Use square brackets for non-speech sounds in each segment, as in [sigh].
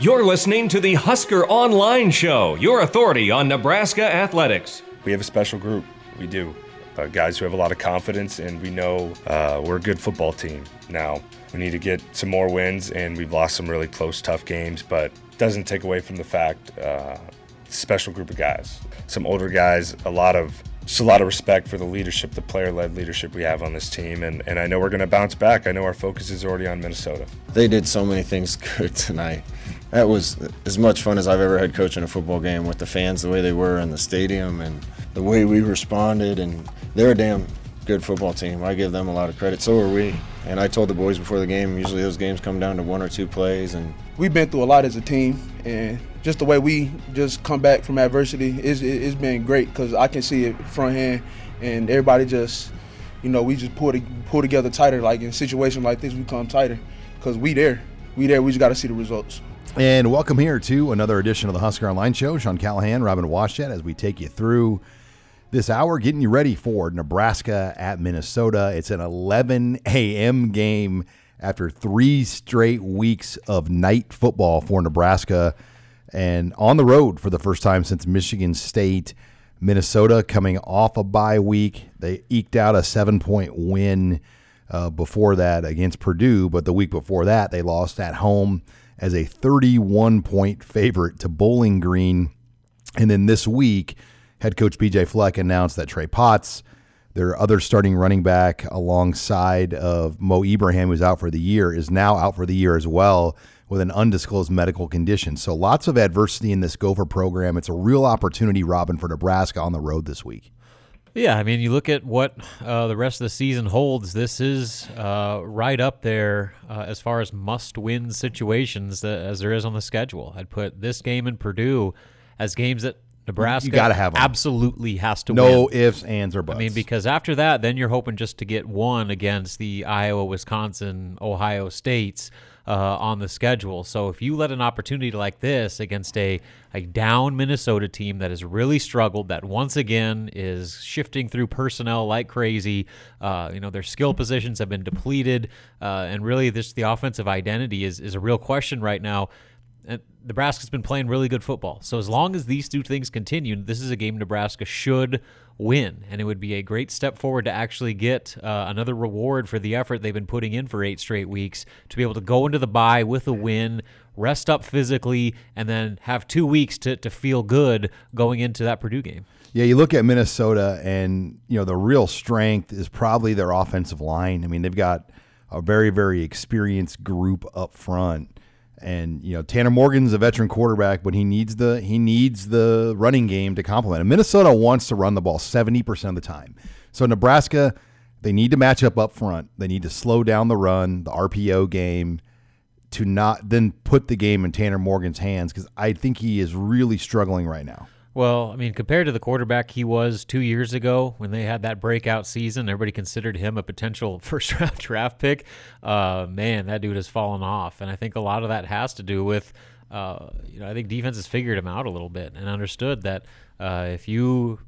You're listening to the Husker Online Show, your authority on Nebraska athletics. We have a special group. We do. Uh, guys who have a lot of confidence, and we know uh, we're a good football team. Now, we need to get some more wins, and we've lost some really close, tough games, but it doesn't take away from the fact uh, special group of guys. Some older guys, a lot of just a lot of respect for the leadership, the player led leadership we have on this team. And, and I know we're going to bounce back. I know our focus is already on Minnesota. They did so many things [laughs] good tonight. That was as much fun as I've ever had coaching a football game with the fans, the way they were in the stadium, and the way we responded. And they're a damn good football team. I give them a lot of credit. So are we. And I told the boys before the game, usually those games come down to one or two plays. And we've been through a lot as a team, and just the way we just come back from adversity is it's been great because I can see it front hand, and everybody just, you know, we just pull pull together tighter. Like in situations like this, we come tighter because we there, we there. We just got to see the results. And welcome here to another edition of the Husker Online Show. Sean Callahan, Robin Washut, as we take you through this hour, getting you ready for Nebraska at Minnesota. It's an 11 a.m. game after three straight weeks of night football for Nebraska and on the road for the first time since Michigan State. Minnesota coming off a bye week. They eked out a seven point win uh, before that against Purdue, but the week before that, they lost at home as a 31 point favorite to Bowling Green. And then this week, head coach PJ Fleck announced that Trey Potts, their other starting running back alongside of Mo Ibrahim, who's out for the year, is now out for the year as well with an undisclosed medical condition. So lots of adversity in this Gopher program. It's a real opportunity, Robin, for Nebraska on the road this week. Yeah, I mean, you look at what uh, the rest of the season holds. This is uh, right up there uh, as far as must-win situations that, as there is on the schedule. I'd put this game in Purdue as games that Nebraska you gotta have them. absolutely has to win. no win. ifs, ands, or buts. I mean, because after that, then you're hoping just to get one against the Iowa, Wisconsin, Ohio states uh, on the schedule. So if you let an opportunity like this against a, a down Minnesota team that has really struggled, that once again is shifting through personnel like crazy, uh, you know, their skill positions have been depleted, uh, and really this the offensive identity is, is a real question right now. And Nebraska's been playing really good football. So as long as these two things continue, this is a game Nebraska should win, and it would be a great step forward to actually get uh, another reward for the effort they've been putting in for eight straight weeks to be able to go into the bye with a win, rest up physically, and then have two weeks to, to feel good going into that Purdue game. Yeah, you look at Minnesota, and you know the real strength is probably their offensive line. I mean, they've got a very, very experienced group up front and you know Tanner Morgan's a veteran quarterback, but he needs the he needs the running game to complement him. Minnesota wants to run the ball seventy percent of the time, so Nebraska they need to match up up front. They need to slow down the run, the RPO game, to not then put the game in Tanner Morgan's hands because I think he is really struggling right now. Well, I mean, compared to the quarterback he was two years ago when they had that breakout season, everybody considered him a potential [laughs] first round draft pick. Uh, man, that dude has fallen off. And I think a lot of that has to do with, uh, you know, I think defense has figured him out a little bit and understood that uh, if you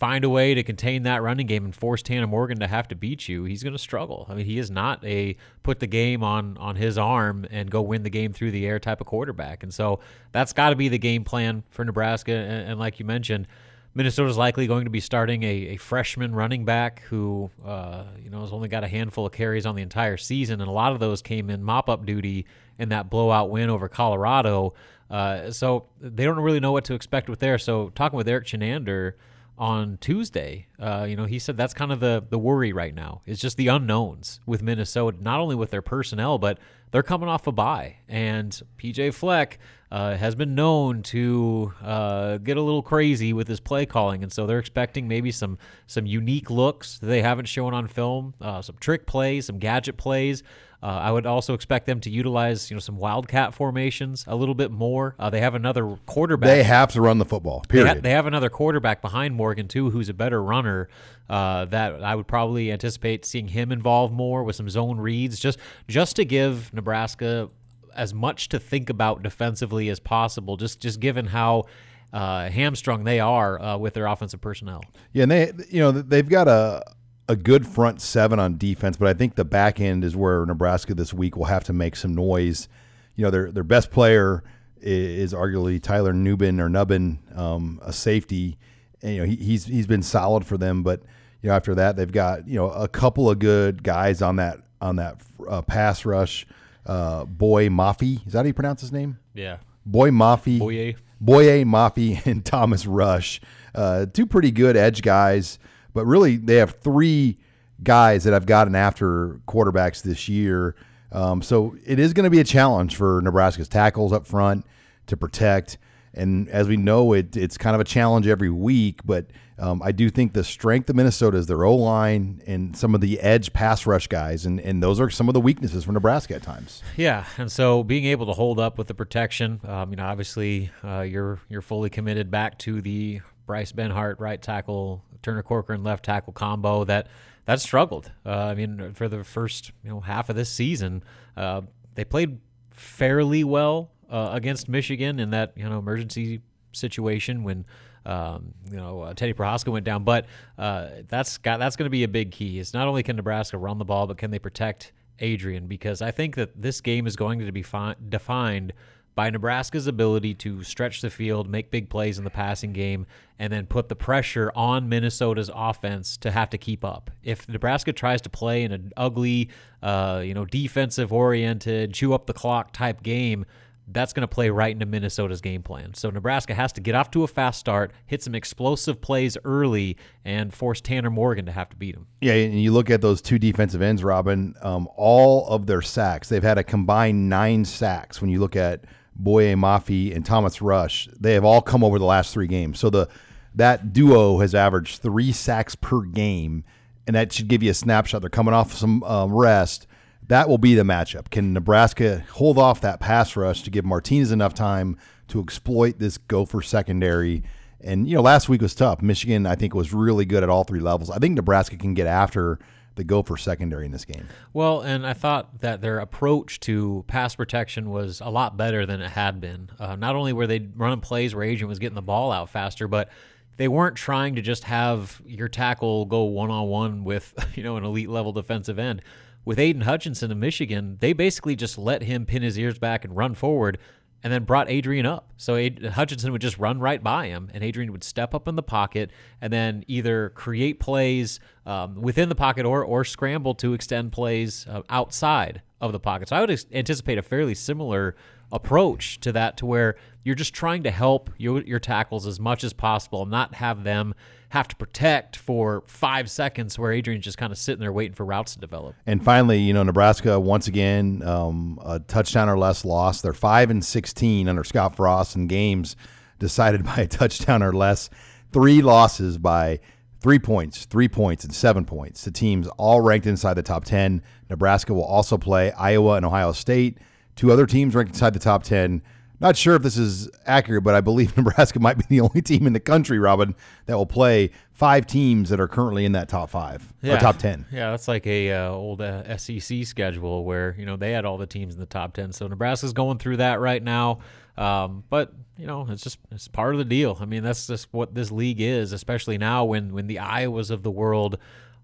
find a way to contain that running game and force Tanner Morgan to have to beat you, he's going to struggle. I mean, he is not a put the game on on his arm and go win the game through the air type of quarterback. And so that's got to be the game plan for Nebraska. And, and, like you mentioned, Minnesota's likely going to be starting a, a freshman running back who, uh, you know, has only got a handful of carries on the entire season, and a lot of those came in mop up duty in that blowout win over Colorado. Uh, so they don't really know what to expect with there. So talking with Erik Chinander on Tuesday. Uh, you know, he said that's kind of the the worry right now. It's just the unknowns with Minnesota, not only with their personnel, but they're coming off a bye, and PJ Fleck uh, has been known to uh, get a little crazy with his play calling, and so they're expecting maybe some some unique looks that they haven't shown on film, uh, some trick plays, some gadget plays. Uh, I would also expect them to utilize you know some wildcat formations a little bit more. Uh, they have another quarterback. They have to run the football. They, Period. ha- they have another quarterback behind Morgan too, who's a better runner. Uh, that I would probably anticipate seeing him involved more with some zone reads, just just to give Nebraska as much to think about defensively as possible. Just just given how uh, hamstrung they are uh, with their offensive personnel. Yeah, and they you know they've got a a good front seven on defense, but I think the back end is where Nebraska this week will have to make some noise. You know, their their best player is, arguably Tyler Nubin or Nubbin, um, a safety. And, you know, he, he's he's been solid for them, but you know after that they've got you know a couple of good guys on that on that uh, pass rush. Uh, Boy Mafi, is that how you pronounce his name? Yeah, Boy Mafi. Boye. Boye Mafi [laughs] and Thomas Rush, uh, two pretty good edge guys, but really they have three guys that have gotten after quarterbacks this year. Um, so it is going to be a challenge for Nebraska's tackles up front to protect. And as we know, it it's kind of a challenge every week. But um, I do think the strength of Minnesota is their O line and some of the edge pass rush guys, and and those are some of the weaknesses for Nebraska at times. Yeah, and so being able to hold up with the protection, um, you know, obviously uh, you're you're fully committed back to the Bryce Benhart right tackle, Turner Corcoran left tackle combo that that struggled. Uh, I mean, for the first you know half of this season, uh, they played fairly well uh, against Michigan in that you know emergency situation when um, you know uh, Teddy Prochazka went down. But uh, that's got that's going to be a big key. Is not only can Nebraska run the ball, but can they protect Adrian? Because I think that this game is going to be fi- defined by Nebraska's ability to stretch the field, make big plays in the passing game, and then put the pressure on Minnesota's offense to have to keep up. If Nebraska tries to play in an ugly, uh, you know, defensive oriented, chew up the clock type game, that's going to play right into Minnesota's game plan. So Nebraska has to get off to a fast start, hit some explosive plays early, and force Tanner Morgan to have to beat him. Yeah, and you look at those two defensive ends, Robin. Um, all of their sacks, they've had a combined nine sacks. When you look at Boye Mafi and Thomas Rush, they have all come over the last three games. So the that duo has averaged three sacks per game, and that should give you a snapshot. They're coming off some um, rest. That will be the matchup. Can Nebraska hold off that pass rush to give Martinez enough time to exploit this Gopher secondary? And you know, last week was tough. Michigan, I think, was really good at all three levels. I think Nebraska can get after the Gopher secondary in this game. Well, and I thought that their approach to pass protection was a lot better than it had been. Uh, not only were they running plays where Adrian was getting the ball out faster, but they weren't trying to just have your tackle go one on one with [laughs] you know an elite level defensive end. With Aiden Hutchinson of Michigan, they basically just let him pin his ears back and run forward and then brought Adrian up. So Ad- Hutchinson would just run right by him, and Adrian would step up in the pocket and then either create plays um, within the pocket or or scramble to extend plays uh, outside of the pocket. So I would ex- anticipate a fairly similar approach to that, to where you're just trying to help your, your tackles as much as possible, and not have them have to protect for five seconds, where Adrian's just kind of sitting there waiting for routes to develop. And finally, you know, Nebraska once again um, a touchdown or less loss. They're five and sixteen under Scott Frost in games decided [laughs] by a touchdown or less. Three losses by three points, three points, and seven points. The teams all ranked inside the top ten. Nebraska will also play Iowa and Ohio State. Two other teams ranked inside the top ten. Not sure if this is accurate, but I believe [laughs] Nebraska might be the only team in the country, Robin, that will play five teams that are currently in that top five or top ten. Yeah, that's like a uh, old uh, SEC schedule where you know they had all the teams in the top ten. So Nebraska's going through that right now. Um, but you know, it's just it's part of the deal. I mean, that's just what this league is, especially now when when the Iowas of the world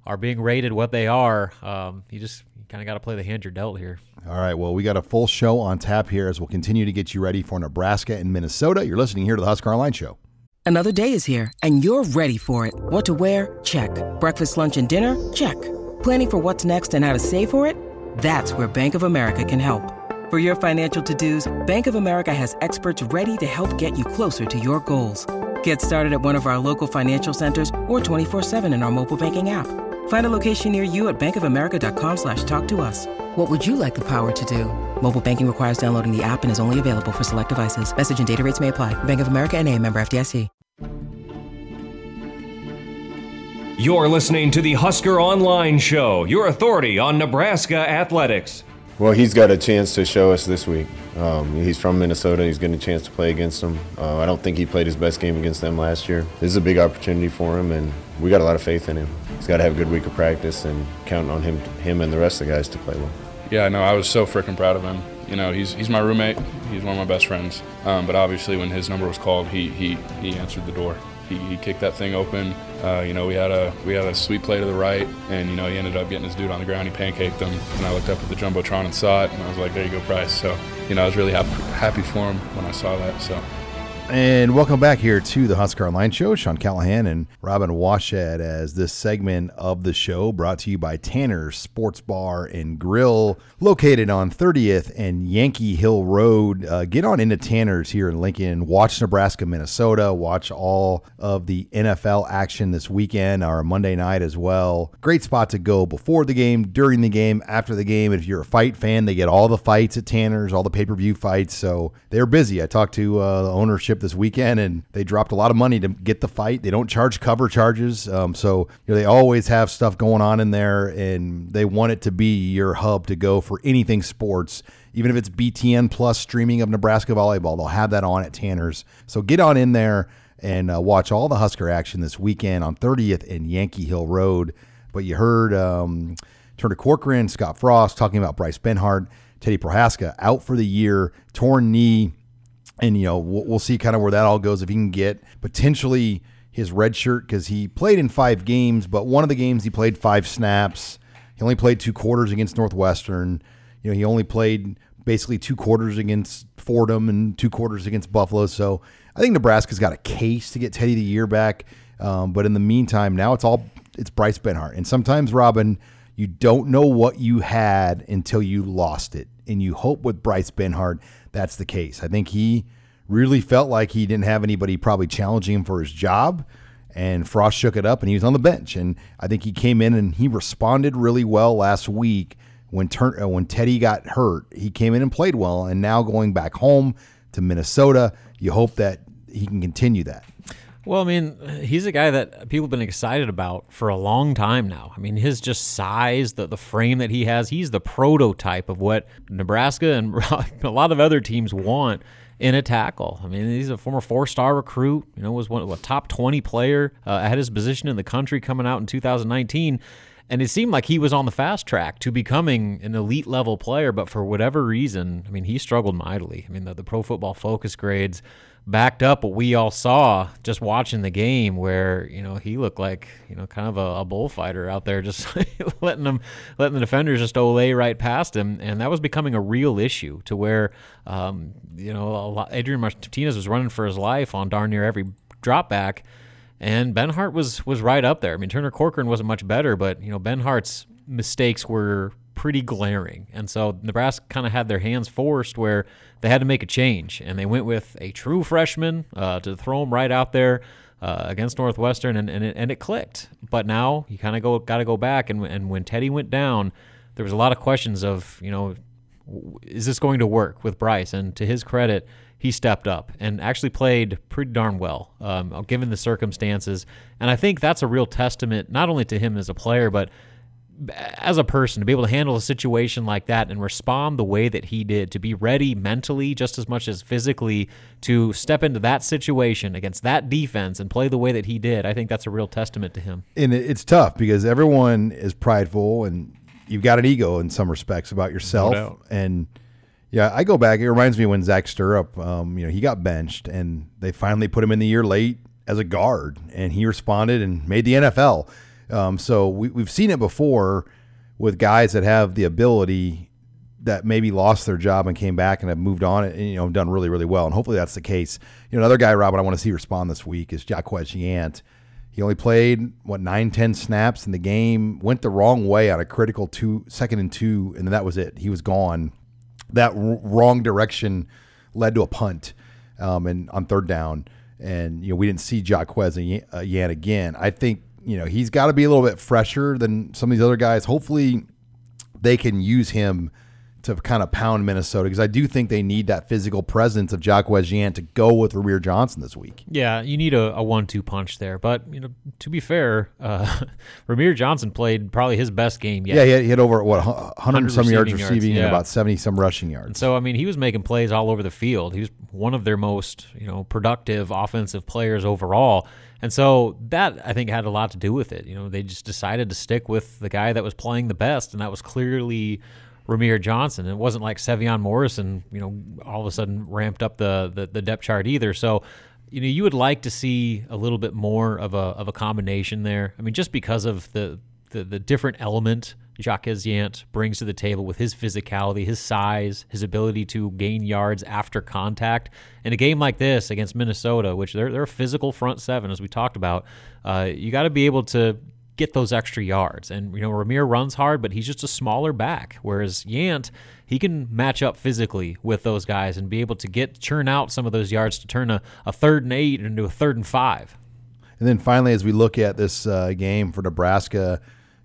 are being rated what they are. Um, you just kind of got to play the hand you're dealt here. All right. Well, we got a full show on tap here as we'll continue to get you ready for Nebraska and Minnesota. You're listening here to the Husker Online Show. Another day is here, and you're ready for it. What to wear? Check. Breakfast, lunch, and dinner? Check. Planning for what's next and how to save for it? That's where Bank of America can help. For your financial to-dos, Bank of America has experts ready to help get you closer to your goals. Get started at one of our local financial centers or 24-7 in our mobile banking app. Find a location near you at bankofamerica.com slash talk to us. What would you like the power to do? Mobile banking requires downloading the app and is only available for select devices. Message and data rates may apply. Bank of America and a member FDIC. You're listening to the Husker Online Show, your authority on Nebraska athletics. Well, he's got a chance to show us this week. Um, he's from Minnesota. He's getting a chance to play against them. Uh, I don't think he played his best game against them last year. This is a big opportunity for him, and we got a lot of faith in him. He's got to have a good week of practice and counting on him, him and the rest of the guys to play well. Yeah, no, I was so freaking proud of him. You know, he's he's my roommate. He's one of my best friends. Um, but obviously, when his number was called, he he he answered the door. He, he kicked that thing open. Uh, you know, we had a we had a sweet play to the right, and you know he ended up getting his dude on the ground. He pancaked him, and I looked up at the jumbotron and saw it, and I was like, "There you go, Bryce." So, you know, I was really happy, happy for him when I saw that. So. And welcome back here to the Husker Online Show. Sean Callahan and Robin Washut as this segment of the show brought to you by Tanner Sports Bar and Grill, located on 30th and Yankee Hill Road. Uh, get on into Tanner's here in Lincoln. Watch Nebraska, Minnesota. Watch all of the NFL action this weekend or Monday night as well. Great spot to go before the game, during the game, after the game. If you're a fight fan, they get all the fights at Tanner's, all the pay per view fights. So they're busy. I talked to uh, the ownership this weekend, and they dropped a lot of money to get the fight. They don't charge cover charges, um, so you know, they always have stuff going on in there, and they want it to be your hub to go for anything sports. Even if it's BTN plus streaming of Nebraska volleyball, they'll have that on at Tanner's. So get on in there and uh, watch all the Husker action this weekend on 30th and Yankee Hill Road. But you heard um, Turner Corcoran, Scott Frost talking about Bryce Benhart, Teddy Prochazka out for the year, torn knee and you know we'll, we'll see kind of where that all goes if he can get potentially his red shirt because he played in five games, but one of the games he played five snaps. He only played two quarters against Northwestern. You know, he only played basically two quarters against Fordham and two quarters against Buffalo. So I think Nebraska's got a case to get Teddy the year back. Um, but in the meantime, now it's all it's Bryce Benhart, and sometimes Robin, you don't know what you had until you lost it, and you hope with Bryce Benhart that's the case. I think he really felt like he didn't have anybody probably challenging him for his job. And Frost shook it up and he was on the bench. And I think he came in and he responded really well last week when, Tur- uh, when Teddy got hurt. He came in and played well. And now going back home to Minnesota, you hope that he can continue that. Well, I mean, he's a guy that people have been excited about for a long time now. I mean, his just size, the the frame that he has, he's the prototype of what Nebraska and [laughs] a lot of other teams want in a tackle. I mean, he's a former four-star recruit. You know, was one of a top twenty player uh, at his position in the country coming out in 2019. And it seemed like he was on the fast track to becoming an elite level player, but for whatever reason, I mean, he struggled mightily. I mean, the, the pro football focus grades backed up what we all saw just watching the game where you know he looked like you know kind of a, a bullfighter out there just [laughs] letting them letting the defenders just olay right past him and that was becoming a real issue to where um, you know lot, Adrian Martinez was running for his life on darn near every drop back and Benhart was was right up there I mean Turner Corcoran wasn't much better but you know Benhart's mistakes were pretty glaring. And so Nebraska kind of had their hands forced where they had to make a change. And they went with a true freshman uh, to throw him right out there uh, against Northwestern, and, and, it, and it clicked. But now you kind of go got to go back. And, and when Teddy went down, there was a lot of questions of, you know, is this going to work with Bryce? And to his credit, he stepped up and actually played pretty darn well, um, given the circumstances. And I think that's a real testament not only to him as a player, but as a person to be able to handle a situation like that and respond the way that he did to be ready mentally just as much as physically to step into that situation against that defense and play the way that he did i think that's a real testament to him and it's tough because everyone is prideful and you've got an ego in some respects about yourself no and yeah i go back it reminds me when zach Sterup um, you know he got benched and they finally put him in the year late as a guard and he responded and made the nfl um, so we, we've seen it before with guys that have the ability that maybe lost their job and came back and have moved on and you know done really really well and hopefully that's the case. You know another guy, Robin, I want to see respond this week is Jaquez Yant. He only played what nine ten snaps in the game. Went the wrong way on a critical two second and two, and then that was it. He was gone. That wrong direction led to a punt, um, and on third down, and you know we didn't see Jaquez Yan again. I think you know, he's got to be a little bit fresher than some of these other guys. Hopefully, they can use him to kind of pound Minnesota because I do think they need that physical presence of Jaquez Yant to go with Rahmir Johnson this week. Yeah, you need a, a one-two punch there. But you know, to be fair, uh, [laughs] Rahmir Johnson played probably his best game yet. Yeah, he had, he had over what 100 some yards receiving yards, receiving and about 70 some rushing yards. And so, I mean, he was making plays all over the field. He was one of their most, you know, productive offensive players overall. And so that I think had a lot to do with it. You know, they just decided to stick with the guy that was playing the best, and that was clearly Rahmir Johnson. It wasn't like Sevion Morrison, you know, all of a sudden ramped up the, the, the depth chart either. So, you know, you would like to see a little bit more of a of a combination there. I mean, just because of the the, the different element Jaquez Yant brings to the table with his physicality, his size, his ability to gain yards after contact. In a game like this against Minnesota, which they're, they're a physical front seven, as we talked about, uh, you got to be able to get those extra yards. And, you know, Rahmir runs hard, but he's just a smaller back. Whereas Yant, he can match up physically with those guys and be able to get churn out some of those yards to turn a, a third and eight into a third and five. And then finally, as we look at this uh, game for Nebraska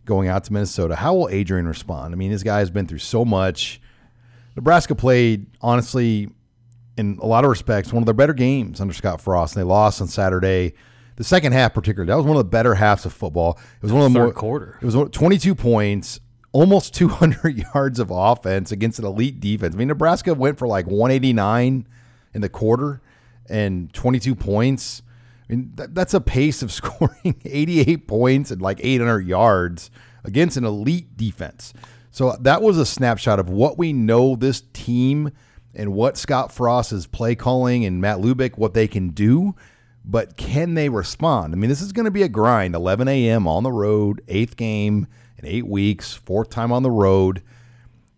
going out to Minnesota, how will Adrian respond? I mean, this guy has been through so much. Nebraska played, honestly, in a lot of respects, one of their better games under Scott Frost. And they lost on Saturday. The second half, particularly, that was one of the better halves of football. It was one of the Third more quarter. It was 22 points, almost [laughs] 200 yards of offense against an elite defense. I mean, Nebraska went for like 189 in the quarter and 22 points. I mean, that, that's a pace of [laughs] scoring 88 points and like 800 yards against an elite defense. So that was a snapshot of what we know this team and what Scott Frost is play calling and Matt Lubick, what they can do. But can they respond? I mean, this is going to be a grind. 11 a.m. on the road, eighth game in eight weeks, fourth time on the road.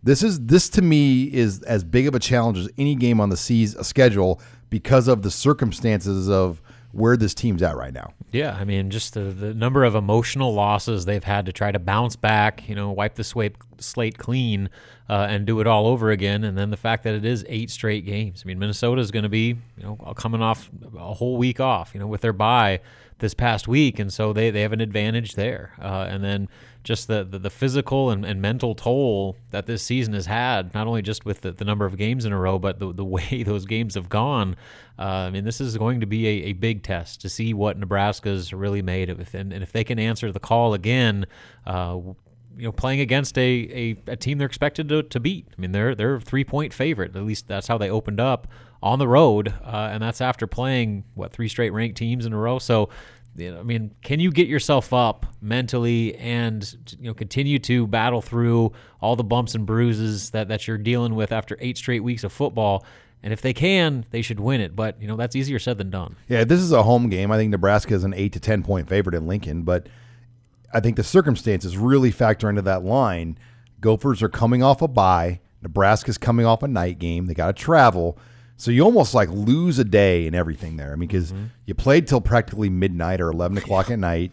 This is this to me is as big of a challenge as any game on the seas schedule because of the circumstances of where this team's at right now. Yeah, I mean, just the, the number of emotional losses they've had to try to bounce back, you know, wipe the slate, clean uh, and do it all over again. And then the fact that it is eight straight games. I mean, Minnesota is going to be, you know, coming off a whole week off, you know, with their bye this past week. And so they, they have an advantage there. Uh, and then just the, the, the physical and, and mental toll that this season has had, not only just with the, the number of games in a row, but the, the [laughs] way those games have gone. Uh, I mean, this is going to be a, a big test to see what Nebraska's really made of. And, and if they can answer the call again, uh, you know, playing against a, a, a, team they're expected to, to beat. I mean, they're they're a three point favorite. At least that's how they opened up on the road, uh, and that's after playing what three straight ranked teams in a row. So, I mean, can you get yourself up mentally and you know continue to battle through all the bumps and bruises that that you're dealing with after eight straight weeks of football? And if they can, they should win it. But you know, that's easier said than done. Yeah, this is a home game. I think Nebraska is an eight to ten point favorite in Lincoln, but I think the circumstances really factor into that line. Gophers are coming off a bye. Nebraska's coming off a night game. They got to travel. So you almost like lose a day and everything there. I mean, because mm-hmm. you played till practically midnight or 11 o'clock at night,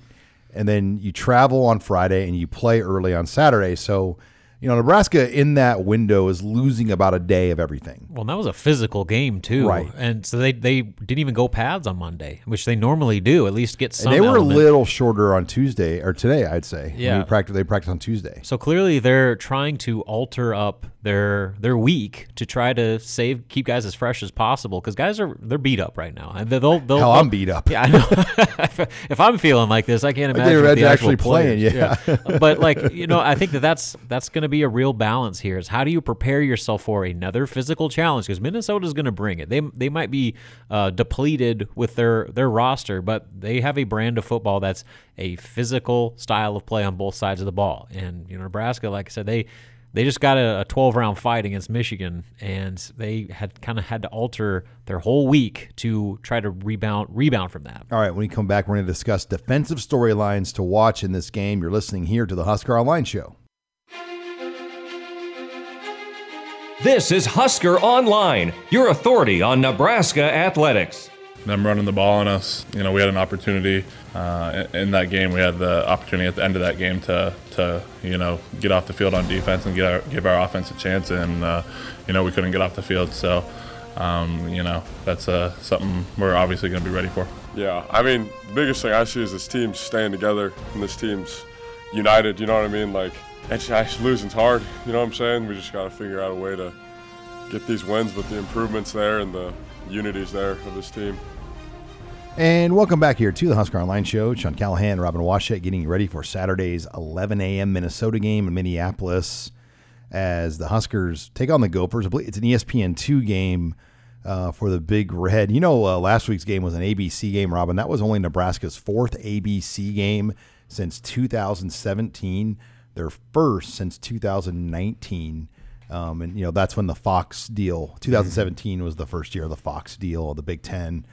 and then you travel on Friday and you play early on Saturday. So you know, Nebraska in that window is losing about a day of everything. Well, that was a physical game too, right? And so they they didn't even go pads on Monday, which they normally do. At least get some. And they were element. a little shorter on Tuesday or today, I'd say. Yeah, we practice. They practice on Tuesday. So clearly, they're trying to alter up their their week to try to save keep guys as fresh as possible because guys are they're beat up right now and they'll they'll, Hell, I'm beat up. Yeah, I know. [laughs] if I'm feeling like this, I can't imagine can't with the actually playing, players. yeah. but like you know, I think that that's that's going to be a real balance here. Is how do you prepare yourself for another physical challenge? Because Minnesota is going to bring it. They they might be uh, depleted with their their roster, but they have a brand of football that's a physical style of play on both sides of the ball. And you know, Nebraska, like I said, they they just got a, 12 round fight against Michigan, and they had kind of had to alter their whole week to try to rebound rebound from that. All right, when we come back, we're going to discuss defensive storylines to watch in this game. You're listening here to the Husker Online Show. This is Husker Online, your authority on Nebraska athletics. Them running the ball on us, you know, we had an opportunity uh, in, in that game. We had the opportunity at the end of that game to, to you know, get off the field on defense and get our, give our offense a chance, and uh, you know, we couldn't get off the field. So, um, you know, that's uh, something we're obviously going to be ready for. Yeah, I mean, the biggest thing I see is this team staying together and this team's united. You know what I mean? Like it's, losing's hard. You know what I'm saying? We just got to figure out a way to get these wins, but the improvements there and the unity's there of this team. And welcome back here to the Husker Online Show. Sean Callahan, Robin Washut getting ready for Saturday's 11 a.m. Minnesota game in Minneapolis as the Huskers take on the Gophers. It's an ESPN2 game uh, for the Big Red. You know, uh, last week's game was an ABC game, Robin. That was only Nebraska's fourth ABC game since 2017, their first since 2019. Um, and, you know, that's when the Fox deal, 2017 was the first year of the Fox deal, the Big Ten.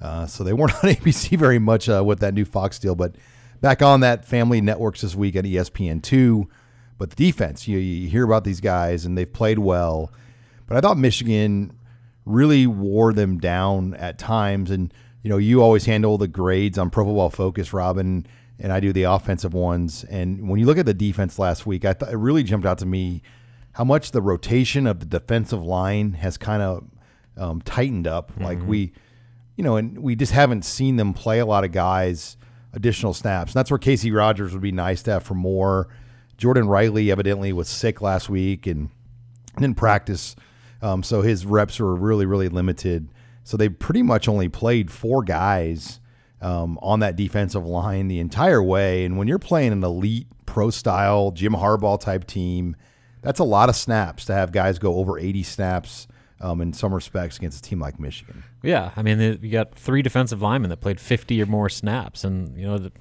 Uh, so they weren't [laughs] on ABC very much uh, with that new Fox deal, but back on that family networks this week at ESPN2. But the defense, you, you hear about these guys and they've played well. But I thought Michigan really wore them down at times. And, you know, you always handle the grades on Pro Football Focus, Robin, and I do the offensive ones. And when you look at the defense last week, I thought it really jumped out to me how much the rotation of the defensive line has kind of um, tightened up. Mm-hmm. Like we you know, and we just haven't seen them play a lot of guys additional snaps. And that's where Casey Rogers would be nice to have for more. Jordan Riley evidently was sick last week and didn't practice, um, so his reps were really really limited. So they pretty much only played four guys um, on that defensive line the entire way. And when you're playing an elite pro style Jim Harbaugh type team, that's a lot of snaps to have guys go over 80 snaps um, in some respects against a team like Michigan. Yeah, I mean, you got three defensive linemen that played 50 or more snaps, and you know, it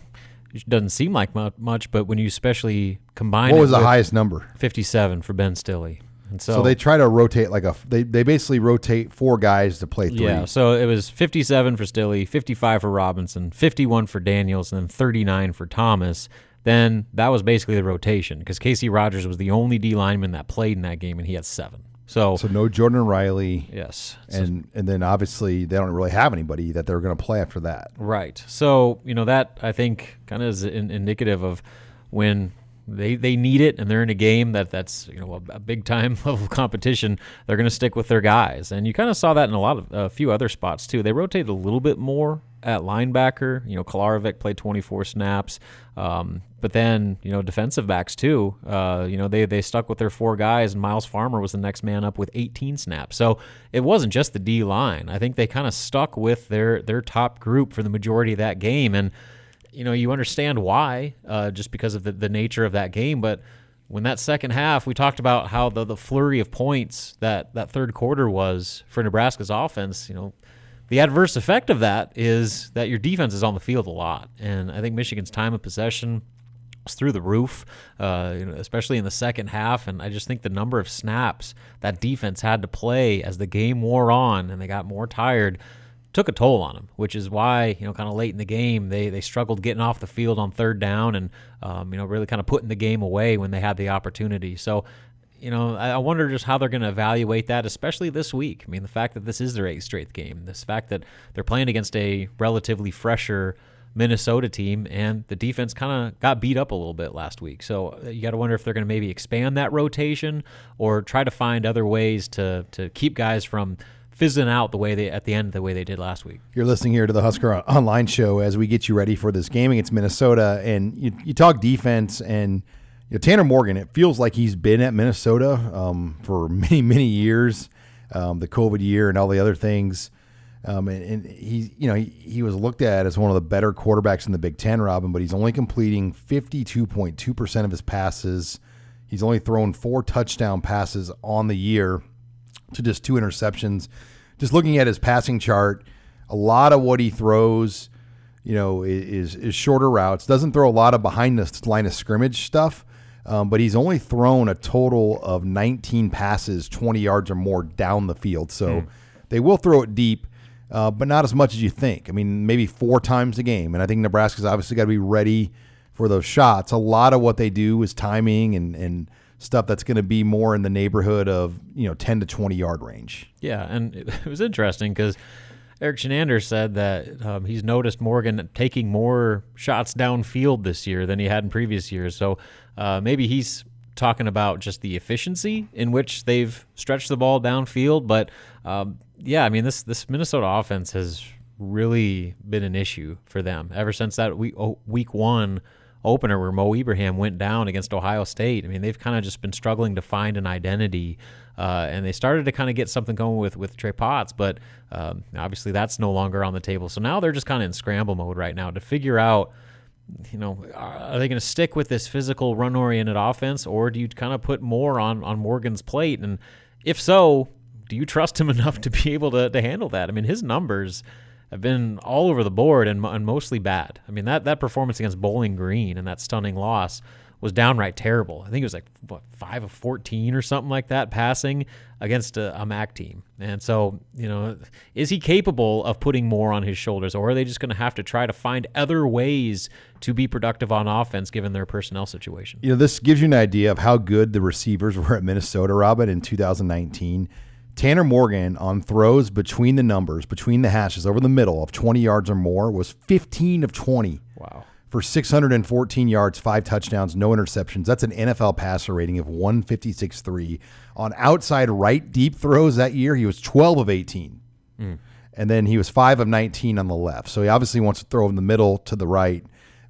doesn't seem like much, but when you especially combine, what was the highest number? 57 for Ben Stille. And so, so, they try to rotate like a they, they basically rotate four guys to play three. Yeah, so it was 57 for Stille, 55 for Robinson, 51 for Daniels, and then 39 for Thomas. Then that was basically the rotation because Casey Rogers was the only D lineman that played in that game, and he had seven. So, so no Jordan Riley. Yes, and and then obviously they don't really have anybody that they're going to play after that. Right. So you know that I think kind of is in, indicative of when they they need it and they're in a game that that's you know a, a big time [laughs] level competition. They're going to stick with their guys, and you kind of saw that in a lot of a few other spots too. They rotated a little bit more at linebacker. You know, Kolarevic played 24 snaps. Um, but then, you know, defensive backs too. Uh, you know, they they stuck with their four guys, and Myles Farmer was the next man up with 18 snaps. So it wasn't just the D line. I think they kind of stuck with their their top group for the majority of that game, and you know, you understand why, uh, just because of the, the nature of that game. But when that second half, we talked about how the the flurry of points that that third quarter was for Nebraska's offense. You know, the adverse effect of that is that your defense is on the field a lot. And I think Michigan's time of possession was through the roof, uh, you know, especially in the second half. And I just think the number of snaps that defense had to play as the game wore on and they got more tired took a toll on them, which is why you know kind of late in the game they they struggled getting off the field on third down and um, you know really kind of putting the game away when they had the opportunity. So you know, I wonder just how they're going to evaluate that, especially this week. I mean, the fact that this is their eighth straight game, this fact that they're playing against a relatively fresher Minnesota team, and the defense kind of got beat up a little bit last week. So uh, you got to wonder if they're going to maybe expand that rotation or try to find other ways to to keep guys from fizzing out the way they at the end the way they did last week. You're listening here to the Husker Online Show as we get you ready for this game against Minnesota, and you, you talk defense and you know, Tanner Morgan, it feels like he's been at Minnesota um, for [laughs] many, many years, um, the COVID year and all the other things. Um, and, and he, you know, he, he was looked at as one of the better quarterbacks in the Big Ten, Robin, but he's only completing 52.2% of his passes. He's only thrown four touchdown passes on the year to just two interceptions. Just looking at his passing chart, a lot of what he throws, you know, is, is shorter routes. Doesn't throw a lot of behind the line of scrimmage stuff um, but he's only thrown a total of 19 passes 20 yards or more down the field. So mm. they will throw it deep, uh, but not as much as you think. I mean, maybe four times a game. And I think Nebraska's obviously got to be ready for those shots. A lot of what they do is timing and, and stuff that's going to be more in the neighborhood of, you know, 10 to 20 yard range. Yeah. And it was interesting because Erik Chinander said that um, he's noticed Morgan taking more shots downfield this year than he had in previous years. So uh, maybe he's talking about just the efficiency in which they've stretched the ball downfield. But um, yeah, I mean this this Minnesota offense has really been an issue for them ever since that week oh, week one opener where Mo Ibrahim went down against Ohio State. I mean, they've kind of just been struggling to find an identity. Uh, and they started to kind of get something going with with Trey Potts, but um, obviously that's no longer on the table. So now they're just kind of in scramble mode right now to figure out you know, are they going to stick with this physical run oriented offense or do you kind of put more on, on Morgan's plate? And if so, do you trust him [laughs] enough to be able to, to handle that? I mean, his numbers have been all over the board and, and mostly bad. I mean, that, that performance against Bowling Green and that stunning loss was downright terrible. I think it was like what five of fourteen or something like that passing against a, a MAC team. And so, you know, is he capable of putting more on his shoulders, or are they just going to have to try to find other ways to be productive on offense given their personnel situation? You know, this gives you an idea of how good the receivers [laughs] were at Minnesota, Robin, in 2019. Tanner Morgan on throws between the numbers, between the hashes, over the middle of 20 yards or more was 15 of 20. Wow for 614 yards, five touchdowns, no interceptions. That's an NFL passer rating of 156.3. On outside right deep throws that year, he was 12 of 18. Mm. And then he was 5 of 19 on the left. So he obviously wants to throw in the middle to the right.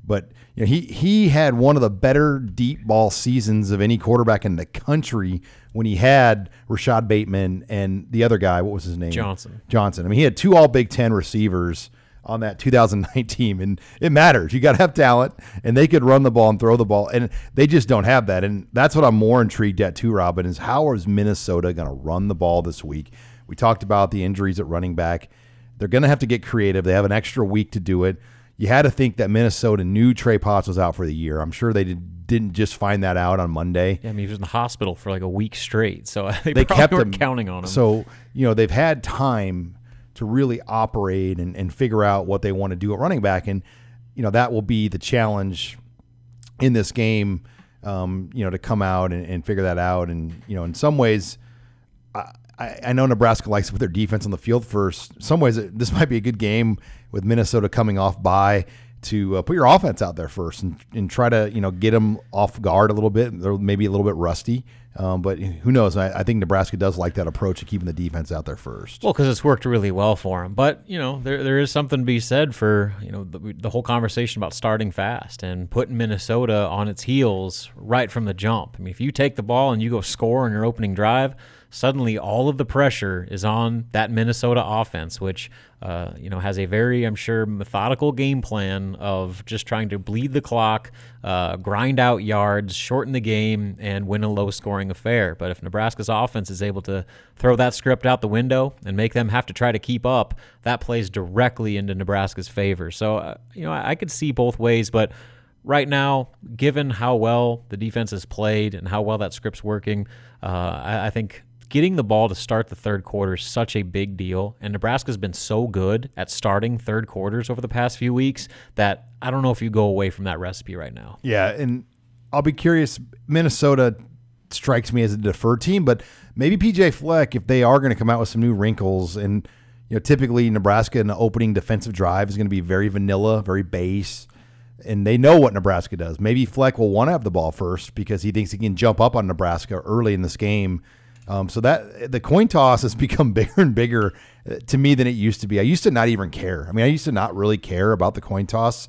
But you know, he he had one of the better deep ball seasons of any quarterback in the country when he had Rashod Bateman and the other guy, what was his name? Johnson. Johnson. I mean, he had two all Big Ten receivers on that 2009 [laughs] team. And it matters. You got to have talent, and they could run the ball and throw the ball. And they just don't have that. And that's what I'm more intrigued at, too, Robin, is how is Minnesota going to run the ball this week? We talked about the injuries at running back. They're going to have to get creative. They have an extra week to do it. You had to think that Minnesota knew Trey Potts was out for the year. I'm sure they did, didn't just find that out on Monday. Yeah, I mean, he was in the hospital for like a week straight, so [laughs] they, they kept him counting on him. So you know they've had time to really operate and, and figure out what they want to do at running back. And, you know, that will be the challenge in this game, um, you know, to come out and, and, figure that out. And, you know, in some ways, I, I know Nebraska likes to put their defense on the field first. Some ways, this [laughs] might be a good game with Minnesota coming off by to uh, put your offense out there first and, and try to you know get them off guard a little bit. They're maybe a little bit rusty, um, but who knows? I, I, think Nebraska does like that approach of keeping the defense out there first. Well, because it's worked really well for them. But you know, there there is something to be said for you know the, the whole conversation about starting fast and putting Minnesota on its heels right from the jump. I mean, if you take the ball and you go score on your opening drive suddenly all of the pressure is on that Minnesota offense, which uh, you know has a very, I'm sure, methodical game plan of just trying to bleed the clock, uh, grind out yards, shorten the game, and win a low-scoring affair. But if Nebraska's offense is able to throw that script out the window and make them have to try to keep up, that plays directly into Nebraska's favor. So uh, you know I, I could see both ways, but right now, given how well the defense has played and how well that script's working, uh, I, I, think getting the ball to start the third quarter is such a big deal. And Nebraska's been so good at starting third quarters over the past few weeks that I don't know if you go away from that recipe right now. Yeah. And I'll be curious. Minnesota strikes me as a deferred team, but maybe PJ Fleck, if they are going to come out with some new wrinkles and you know, typically Nebraska in the opening defensive drive is going to be very vanilla, very base, and they know what Nebraska does. Maybe Fleck will want to have the ball first because he thinks he can jump up on Nebraska early in this game um, so that the coin toss has [laughs] become bigger and bigger uh, to me than it used to be. I used to not even care. I mean, I used to not really care about the coin toss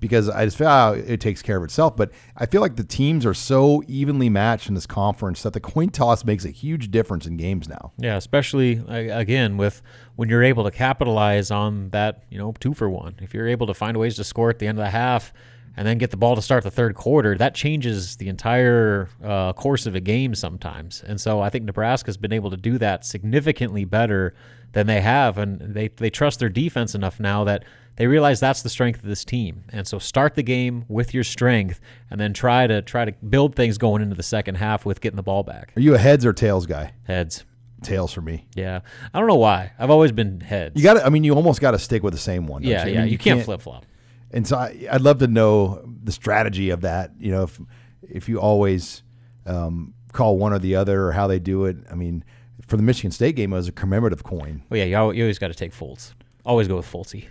because I just feel oh, it takes care of itself. But I feel like the teams are so evenly matched in this conference that the coin toss makes a huge difference in games now. Yeah, especially again with when you're able to capitalize on that, you know, two for one. If you're able to find ways to score at the end of the half and then get the ball to start the third quarter, that changes the entire uh, course of a game sometimes. And so I think Nebraska's been able to do that significantly better than they have, and they they trust their defense enough now that they realize that's the strength of this team. And so start the game with your strength, and then try to try to build things going into the second half with getting the ball back. Are you a heads or tails guy? Heads. Tails for me. Yeah, I don't know why. I've always been heads. You got to. I mean, you almost got to stick with the same one. Yeah, you? yeah. I mean, you, you, can't, can't flip flop. And so I, would love to know the strategy of that. You know, if if you always um, call one or the other, or how they do it. I mean, for the Michigan State game, it was a commemorative coin. Well, yeah, you always got to take Foltz. Always go with Foltzy.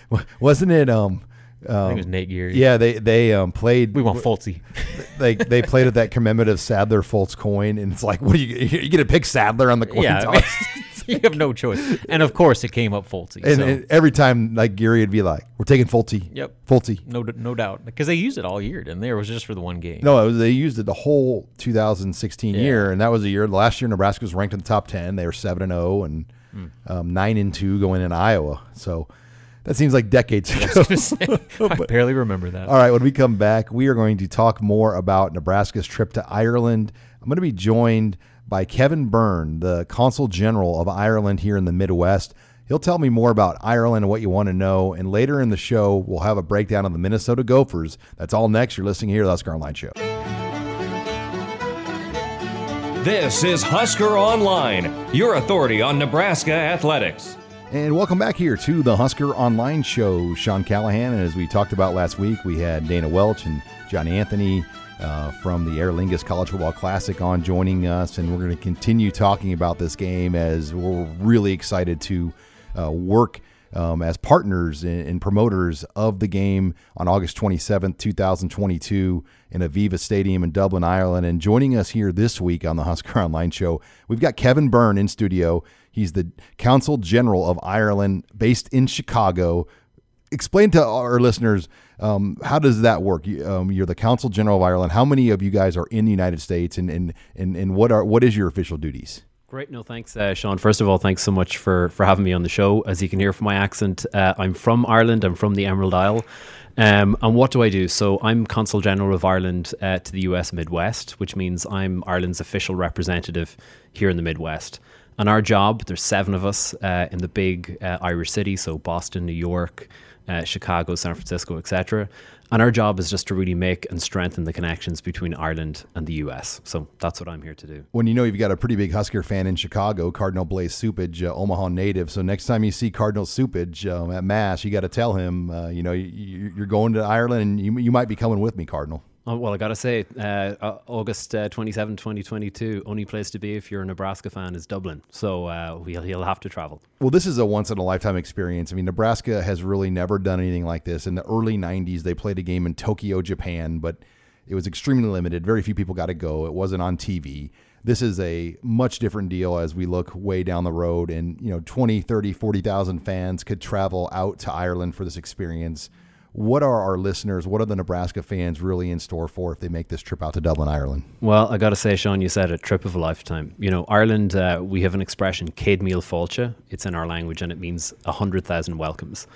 [laughs] Wasn't it? Um, um, I think it was Nate Gerry. Yeah, they they um, played. We want Foltzy. [laughs] They they played with that commemorative Sadler Foltz coin, and it's like, what do you [laughs] you get to pick Sadler on the coin yeah, toss? [laughs] you have no choice. And of course, it came up Folty. And, so. and every time, like Gerry would be like, "We're taking Folty." Yep. Folty. No, no doubt, because they used it all year, didn't they? Or was it just for the one game? No, it was, they used it the whole 2016 Yeah. year, and that was the year. Last year, Nebraska was ranked in the top 10. They were seven and 0 and Hmm. um, nine and two going in Iowa. So that seems like decades [laughs] I ago. gonna say, [laughs] I barely remember that. All right, when we come back, we are going to talk more about Nebraska's trip to Ireland. I'm going to be joined by Kevin Byrne, the Consul General of Ireland here in the Midwest. He'll tell me more about Ireland and what you want to know. And later in the show, we'll have a breakdown of the Minnesota Gophers. That's all next. You're listening here to the Husker Online Show. This is Husker Online, your authority on Nebraska athletics. And welcome back here to the Husker Online Show. Sean Callahan, and as we talked about last week, we had Dana Welch and John Anthony uh, from the Aer Lingus College Football Classic on joining us, and we're going to continue talking about this game as we're really excited to uh, work um, as partners and, and promoters of the game on August 27th, 2022, in Aviva Stadium in Dublin, Ireland. And joining us here this week on the Husker Online Show, we've got Kevin Byrne in studio. He's the Consul General of Ireland, based in Chicago. Explain to our listeners um, how does that work? You, um, you're the Consul General of Ireland. How many of you guys are in the United States, and and and, and what are what is your official duties? Great. No, thanks, uh, Sean. First of all, thanks so much for for having me on the show. As you can hear from my accent, uh, I'm from Ireland. I'm from the Emerald Isle. Um, and what do I do? So I'm Consul General of Ireland uh, to the US Midwest, which means I'm Ireland's official representative here in the Midwest. And our job, there's seven of us uh, in the big uh, Irish city, so Boston, New York, uh, Chicago, San Francisco, etc. And our job is just to really make and strengthen the connections between Ireland and the US. So that's what I'm here to do. When you know you've got a pretty big Husker fan in Chicago, Cardinal Blase Cupich, uh, Omaha native. So next time you see Cardinal Supage um, at Mass, you got to tell him, uh, you know, you, you're going to Ireland, and you, you might be coming with me, Cardinal. Oh, well, I got to say, uh, August uh, 27, 2022, only place to be if you're a Nebraska fan is Dublin. So uh, we'll, he'll have to travel. Well, this is a once in a lifetime experience. I mean, Nebraska has really never done anything like this. In the early 90s, they played a game in Tokyo, Japan, but it was extremely limited. Very few people got to go. It wasn't on TV. This is a much different deal as we look way down the road and, you know, 20, 30, 40,000 fans could travel out to Ireland for this experience. What are our listeners, what are the Nebraska fans really in store for if they make this trip out to Dublin, Ireland? Well, I got to say, Sean, you said a trip of a lifetime. You know, Ireland, uh, we have an expression, Míle Fáilte. It's in our language and it means 100,000 welcomes.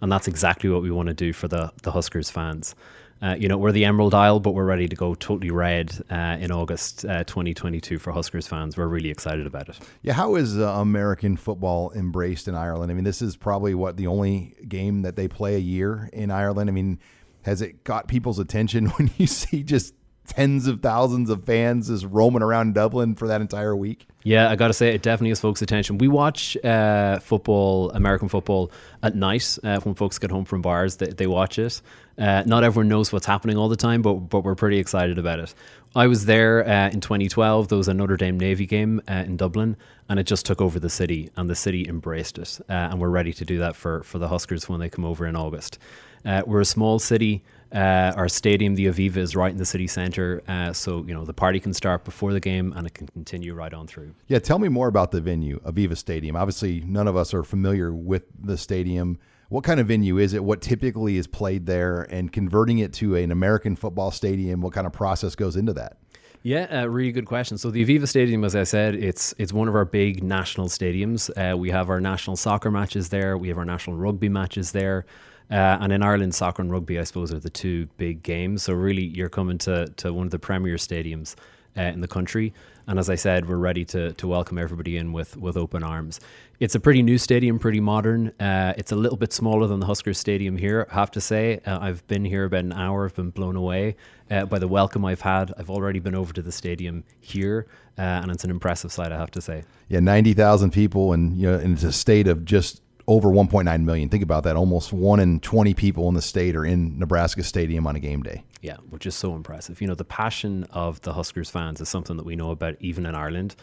And that's exactly what we want to do for the, the Huskers fans. Uh, you know, we're the Emerald Isle, but we're ready to go totally red uh, in August uh, 2022 for Huskers fans. We're really excited about it. Yeah, how is uh, American football embraced in Ireland? I mean, this is probably what the only game that they play a year in Ireland. I mean, has it got people's attention [laughs] when you see just tens of thousands of fans just roaming around Dublin for that entire week? Yeah, I got to say, it definitely has folks' attention. We watch uh, football, American football, at night uh, when folks get home from bars. They, they watch it. Uh, not everyone knows what's happening all the time, but but we're pretty excited about it. I was there uh, in 2012. There was a Notre Dame Navy game uh, in Dublin, and it just took over the city, and the city embraced it. Uh, and we're ready to do that for for the Huskers when they come over in August. We're a small city. Uh, our stadium, the Aviva, is right in the city centre, uh, so you know the party can start before the game and it can continue right on through. Yeah, tell me more about the venue, Aviva Stadium. Obviously, none of us are familiar with the stadium. What kind of venue is it? What typically is played there? And converting it to an American football stadium, what kind of process goes into that? Yeah, uh, really good question. So the Aviva Stadium, as I said, it's it's one of our big national stadiums. Uh, we have our national soccer matches there. We have our national rugby matches there. Uh, and in Ireland, soccer and rugby, I suppose, are the two big games. So really, you're coming to, to one of the premier stadiums uh, in the country. And as I said, we're ready to, to welcome everybody in with, with open arms. It's a pretty new stadium, pretty modern. Uh, it's a little bit smaller than the Huskers Stadium here, I have to say. Uh, I've been here about an hour. I've been blown away uh, by the welcome I've had. I've already been over to the stadium here, uh, and it's an impressive sight, I have to say. Yeah, ninety thousand people, and you know, and it's a state of just over 1.9 million. Think about that. Almost one in 20 people in the state are in Nebraska Stadium on a game day. Yeah, which is so impressive. You know, the passion of the Huskers fans is something that we know about even in Ireland,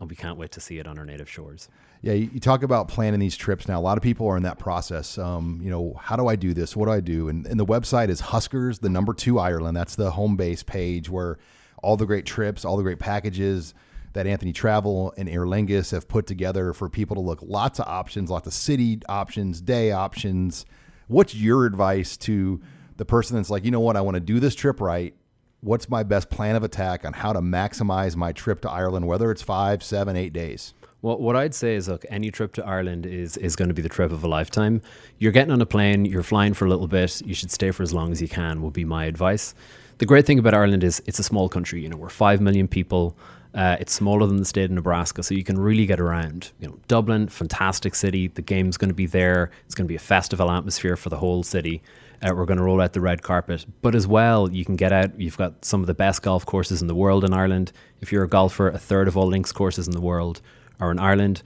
and we can't wait to see it on our native shores. Yeah, you, talk about planning these trips now. A lot of people are in that process. Um, you know, how do I do this? What do I do? And, and the website is Huskers, the number two Ireland. That's the home base page where all the great trips, all the great packages, that Anthony Travel and Aer Lingus have put together for people to look lots of options, lots of city options, day options. What's your advice to the person that's like, you know what, I want to do this trip right. What's my best plan of attack on how to maximize my trip to Ireland, whether it's five, seven, eight days? Well, what I'd say is, look, any trip to Ireland is is going to be the trip of a lifetime. You're getting on a plane, you're flying for a little bit. You should stay for as long as you can. Would be my advice. The great thing about Ireland is it's a small country. You know, we're five million people. Uh, it's smaller than the state of Nebraska, so you can really get around. You know, Dublin, fantastic city. The game's going to be there. It's going to be a festival atmosphere for the whole city. Uh, we're going to roll out the red carpet, but as well, you can get out. You've got some of the best golf courses in the world in Ireland. If you're a golfer, a third of all links courses in the world are in Ireland.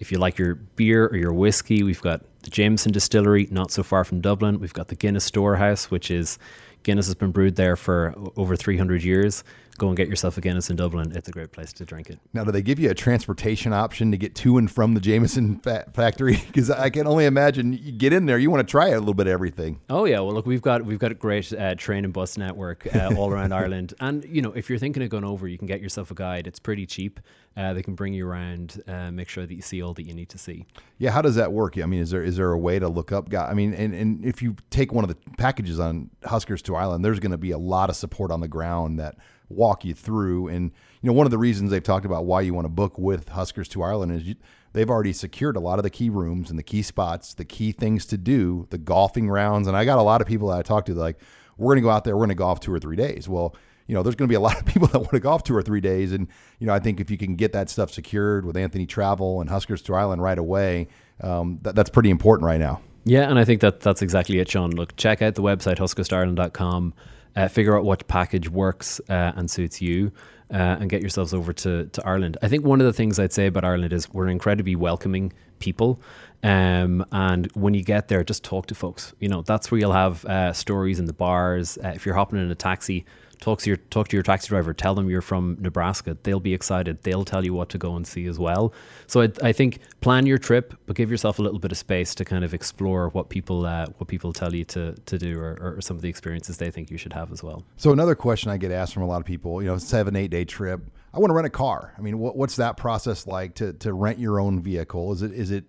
If you like your beer or your whiskey, we've got the Jameson Distillery, not so far from Dublin. We've got the Guinness Storehouse, which is Guinness has been brewed there for over 300 years. Go and get yourself a Guinness in Dublin. It's a great place to drink it. Now, do they give you a transportation option to get to and from the Jameson fa- factory? [laughs] Because I can only imagine you get in there, you want to try a little bit of everything. Oh yeah, well look, we've got we've got a great uh, train and bus network uh, all around [laughs] Ireland, and you know if you're thinking of going over, you can get yourself a guide. It's pretty cheap. Uh, they can bring you around, uh, make sure that you see all that you need to see. Yeah, how does that work? I mean, is there is there a way to look up? Guy, I mean, and, and if you take one of the packages on Huskers to Ireland, there's going to be a lot of support on the ground that walk you through. And you know, one of the reasons they've talked about why you want to book with Huskers to Ireland is you, they've already secured a lot of the key rooms and the key spots, the key things to do, the golfing rounds. And I got a lot of people that I talked to like, we're going to go out there, we're going to golf two or three days. Well, you know, there's going to be a lot of [laughs] people that want to golf two or three days. And, you know, I think if you can get that stuff secured with Anthony Travel and Huskers to Ireland right away, um, that, that's pretty important right now. Yeah, and I think that that's exactly it, Sean. Look, check out the website, huskerstoireland.com. Uh, figure out what package works uh, and suits you. Uh, and get yourselves over to, to Ireland. I think one of the things I'd say about Ireland is we're incredibly welcoming people. Um, and when you get there, just talk to folks. You know, that's where you'll have uh, stories in the bars. Uh, if you're hopping in a taxi, talk to your talk to your taxi driver. Tell them you're from Nebraska. They'll be excited. They'll tell you what to go and see as well. So I, I think plan your trip, but give yourself a little bit of space to kind of explore what people uh, what people tell you to to do, or, or some of the experiences they think you should have as well. So another question I get asked from a lot of people, you know, seven eight day trip. I want to rent a car. I mean, what, what's that process like to to rent your own vehicle? Is it is it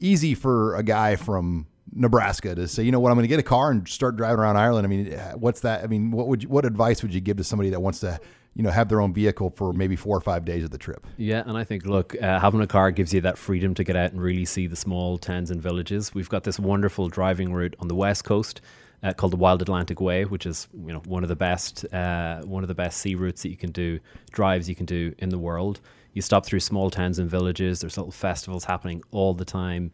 easy for a guy from Nebraska to say, you know what, I'm going to get a car and start driving around Ireland. I mean, what's that? I mean, what would you, what advice would you give to somebody that wants to, you know, have their own vehicle for maybe four or five days of the trip? Yeah, and I think look, uh, having a car gives you that freedom to get out and really see the small towns and villages. We've got this wonderful driving route on the west coast. Uh, called the Wild Atlantic Way, which is you know one of the best uh, one of the best sea routes that you can do, drives you can do in the world. You stop through small towns and villages. There's little festivals happening all the time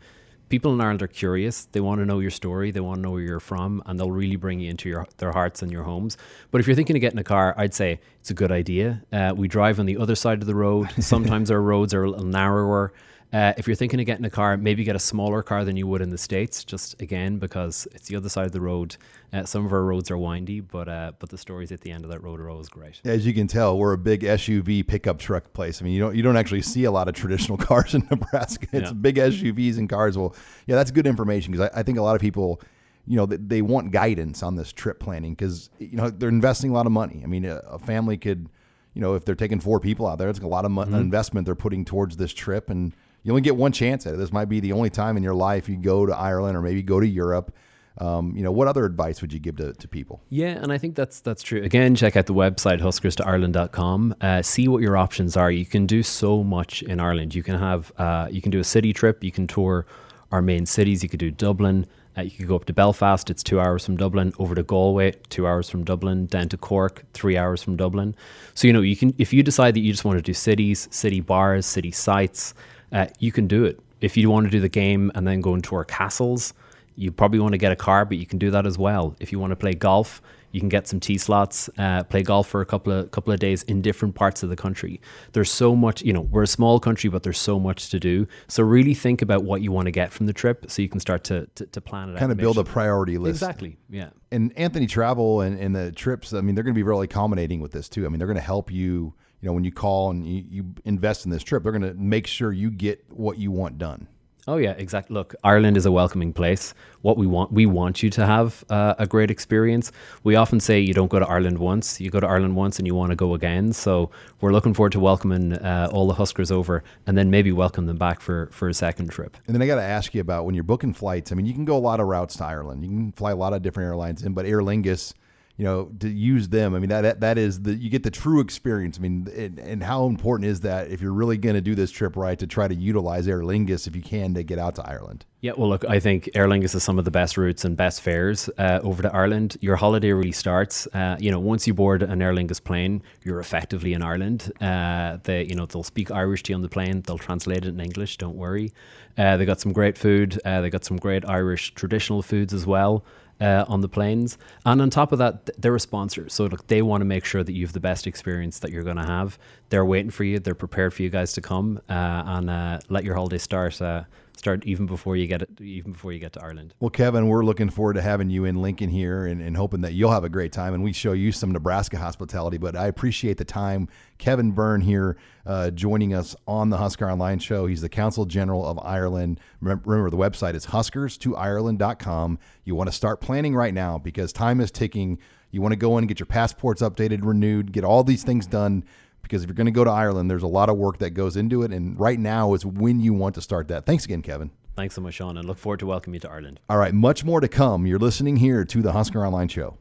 people in Ireland are curious. They want to know your story. They want to know where you're from, and they'll really bring you into your their hearts and your homes. But if you're thinking of getting a car, I'd say it's a good idea. Uh, we drive on the other side of the road. [laughs] Sometimes our roads are a little narrower. Uh, if you're thinking of getting a car, maybe get a smaller car than you would in the states. Just again because it's the other side of the road. Uh, some of our roads are windy, but uh, but the stories at the end of that road are always great. As you can tell, we're a big SUV pickup truck place. I mean, you don't you don't actually see a lot of traditional [laughs] cars in Nebraska. It's Yeah. big SUVs and cars. Well, yeah, that's good information because I, I think a lot of people, you know, they, they want guidance on this trip planning because you know they're investing a lot of money. I mean, a, a family could, you know, if they're taking four people out there, it's a lot of mo- Mhm. investment they're putting towards this trip, and you only get one chance at it. This might be the only time in your life you go to Ireland or maybe go to Europe. Um, you know, what other advice would you give to, to people? Yeah, and I think that's that's true. Again, check out the website huskerstoireland.com. Uh, see what your options are. You can do so much in Ireland. You can have uh, you can do a city trip. You can tour our main cities. You could do Dublin. Uh, you could go up to Belfast. It's two hours from Dublin. Over to Galway, two hours from Dublin. Down to Cork, three hours from Dublin. So you know you can if you decide that you just want to do cities, city bars, city sites, uh, you can do it. If you want to do the game and then go and tour castles, you probably want to get a car, but you can do that as well. If you want to play golf, you can get some tee slots, uh, play golf for a couple of couple of days in different parts of the country. There's so much, you know, we're a small country, but there's so much to do. So really think about what you want to get from the trip, so you can start to to, to plan it out. kind of build a priority list. Exactly. Yeah. And Anthony Travel and, and the trips, I mean, they're going to be really accommodating with this too. I mean, they're going to help you, you know, when you call and you, you invest in this trip, they're going to make sure you get what you want done. Oh yeah, exactly. Look, Ireland is a welcoming place. What we want, we want you to have uh, a great experience. We often say you don't go to Ireland once, you go to Ireland once and you want to go again. So we're looking forward to welcoming uh, all the Huskers over, and then maybe welcome them back for for a second trip. And then I got to ask you about when you're booking flights. I mean, you can go a lot of routes to Ireland. You can fly a lot of different airlines in, but Aer Lingus you know, to use them. I mean, that that, that is the you get the true experience. I mean, and, and how important is that if you're really going to do this trip right to try to utilize Aer Lingus if you can to get out to Ireland? Yeah, well, look, I think Aer Lingus is some of the best routes and best fares uh, over to Ireland. Your holiday really starts, uh, you know, once you board an Aer Lingus plane, you're effectively in Ireland. Uh, they, you know, they'll speak Irish to you on the plane. They'll translate it in English. Don't worry. Uh, they got some great food. Uh, they got some great Irish traditional foods as well uh, on the planes. And on top of that, they're a sponsor. So look, they want to make sure that you have the best experience that you're going to have. They're waiting for you. They're prepared for you guys to come uh, and uh, let your holiday start uh, start even before you get it, even before you get to Ireland. Well, Kevin, we're looking forward to having you in Lincoln here and, and hoping that you'll have a great time and we show you some Nebraska hospitality. But I appreciate the time. Kevin Byrne here uh, joining us on the Husker Online show. He's the Consul General of Ireland. Remember, the website is huskers2ireland.com. You want to start planning right now because time is ticking. You want to go in and get your passports updated, renewed, get all these things done because if you're going to go to Ireland, there's a lot of work that goes into it. And right now is when you want to start that. Thanks again, Kevin. Thanks so much, Sean, and look forward to welcoming you to Ireland. All right, much more to come. You're listening here to the Husker Online Show.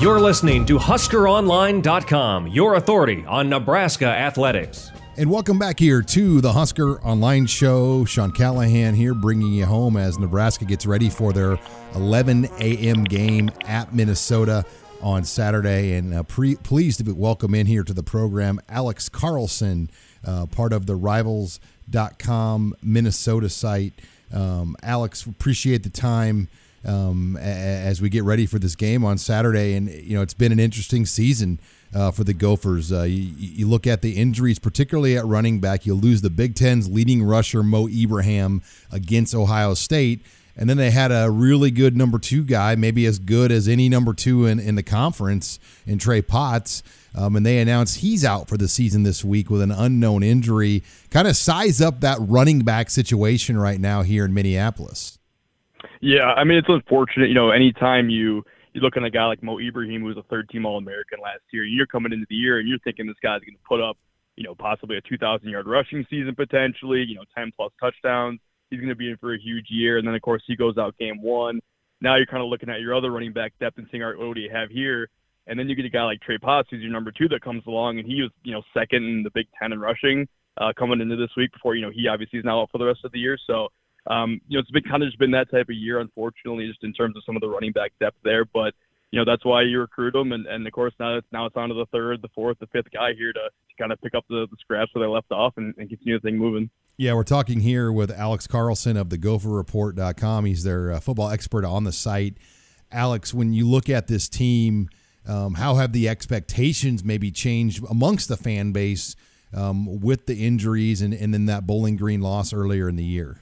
You're listening to HuskerOnline.com, your authority on Nebraska athletics. And welcome back here to the Husker Online Show. Sean Callahan here, bringing you home as Nebraska gets ready for their 11 a.m. game at Minnesota on Saturday. And uh, pre- pleased to welcome in here to the program Alex Carlson, uh, part of the Rivals.com Minnesota site. Um, Alex, appreciate the time um, a- as we get ready for this game on Saturday. And, you know, it's been an interesting season. Uh, for the Gophers. Uh, you, you, look at the injuries, particularly at running back. You lose the Big Ten's leading rusher, Mo Ibrahim, against Ohio State. And then they had a really good number two guy, maybe as good as any number two in, in the conference, in Trey Potts. Um, and they announced he's out for the season this week with an unknown injury. Kind of size up that running back situation right now here in Minneapolis. Yeah, I mean it's unfortunate. You know, anytime you you look at a guy like Mo Ibrahim, who was a third team All American last year, you're coming into the year and you're thinking this guy's going to put up, you know, possibly a 2,000 yard rushing season potentially, you know, 10 plus touchdowns he's going to be in for a huge year. And then, of course, he goes out game one. Now you're kind of looking at your other running back depth and seeing, all right, what do you have here? And then you get a guy like Trey Potts, who's your number two, that comes along, and he was, you know, second in the Big Ten in rushing uh, coming into this week. Before you know, he obviously is now out for the rest of the year. So, um, you know, it's been kind of just been that type of year, unfortunately, just in terms of some of the running back depth there. But you know, that's why you recruit them, and, and of course now it's now it's on to the third, the fourth, the fifth guy here to, to kind of pick up the, the scraps where they left off and, and continue the thing moving. Yeah, we're talking here with Alex Carlson of the GopherReport.com. He's their uh, football expert on the site. Alex, when you look at this team, um, how have the expectations maybe changed amongst the fan base um, with the injuries and, and then that Bowling Green loss earlier in the year?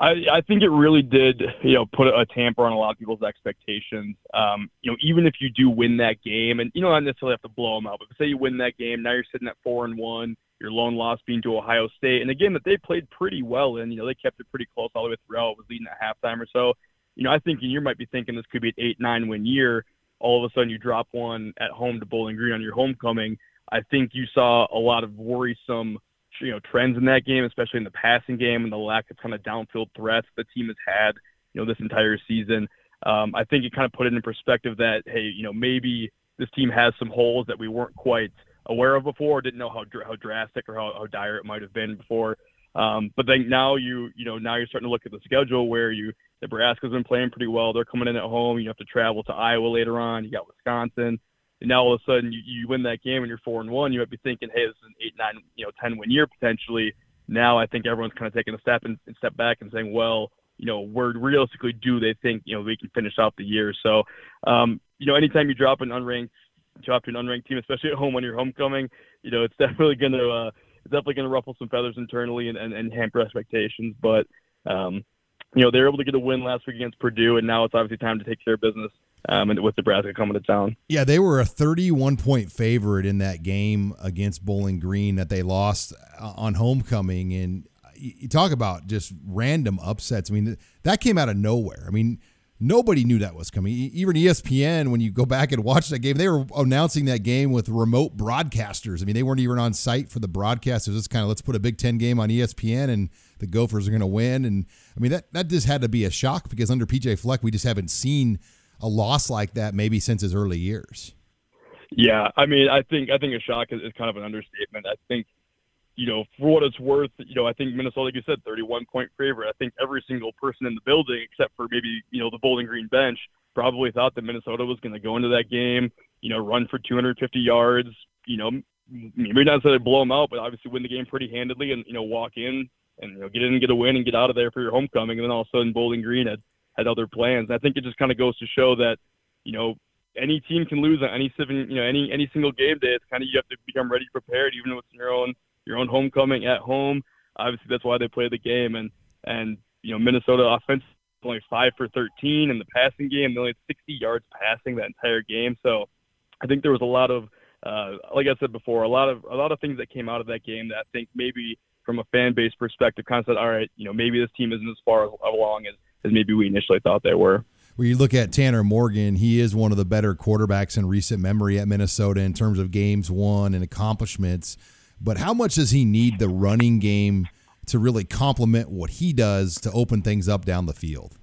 I, I think it really did, you know, put a tamper on a lot of people's expectations. Um, you know, even if you do win that game, and you don't necessarily have to blow them out, but say you win that game, now you're sitting at four and one your lone loss being to Ohio State, and a game that they played pretty well in. You know, they kept it pretty close all the way throughout. Was leading at halftime or so. You know, I think you might be thinking this could be an eight nine win year. All of a sudden, you drop one at home to Bowling Green on your homecoming. I think you saw a lot of worrisome, you know, trends in that game, especially in the passing game and the lack of kind of downfield threats the team has had, you know, this entire season. Um, I think it kind of put it in perspective that hey, you know, maybe this team has some holes that we weren't quite aware of before, didn't know how how drastic or how, how dire it might have been before. Um, but then now you you know now you're starting to look at the schedule where you Nebraska's been playing pretty well. They're coming in at home. You have to travel to Iowa later on. You got Wisconsin. And now all of a sudden you, you win that game and you're four and one. You might be thinking, hey, this is an eight, nine, you know, ten win year potentially. Now I think everyone's kind of taking a step and, and step back and saying, well, you know, where realistically do they think you know we can finish off the year? So, um, you know, anytime you drop an unranked drop to an unranked team, especially at home when you're homecoming, you know, it's [laughs] definitely going to uh, it's definitely going to ruffle some feathers internally and, and, and hamper expectations. But um, you know, they were able to get a win last week against Purdue, and now it's obviously time to take care of business um, and with Nebraska coming to town. Yeah, they were a 31 point favorite in that game against Bowling Green that they lost uh, on homecoming. And you talk about just random upsets. I mean, that came out of nowhere. I mean, nobody knew that was coming. Even ESPN, when you go back and watch that game, they were announcing that game with remote broadcasters. I mean, they weren't even on site for the broadcast. It was just kind of let's put a Big Ten game on ESPN and the Gophers are going to win. And I mean, that that just had to be a shock because under PJ Fleck, we just haven't seen a loss like that maybe since his early years. Yeah, I mean, I think I think a shock is, is kind of an understatement. I think you know, for what it's worth, you know, I think Minnesota, like you said, 31 point favorite. I think every single person in the building, except for maybe, you know, the Bowling Green bench, probably thought that Minnesota was going to go into that game, you know, run for 250 yards, you know, maybe not necessarily blow them out, but obviously win the game pretty handedly and, you know, walk in and, you know, get in and get a win and get out of there for your homecoming. And then all of a sudden Bowling Green had, had other plans. And I think it just kind of goes to show that, you know, any team can lose on any seven, you know, any, any single game day. It's kind of, you have to become ready, prepared, even in your own, your own homecoming at home. Obviously, that's why they play the game. And and you know, Minnesota offense only five for 13 in the passing game. They only had 60 yards passing that entire game. So I think there was a lot of, uh, like I said before, a lot of a lot of things that came out of that game that I think maybe from a fan base perspective kind of said, all right, you know, maybe this team isn't as far along as, as maybe we initially thought they were. When you look at Tanner Morgan, he is one of the better quarterbacks in recent memory at Minnesota in terms of games won and accomplishments. But how much does he need the running game to really complement what he does to open things up down the field?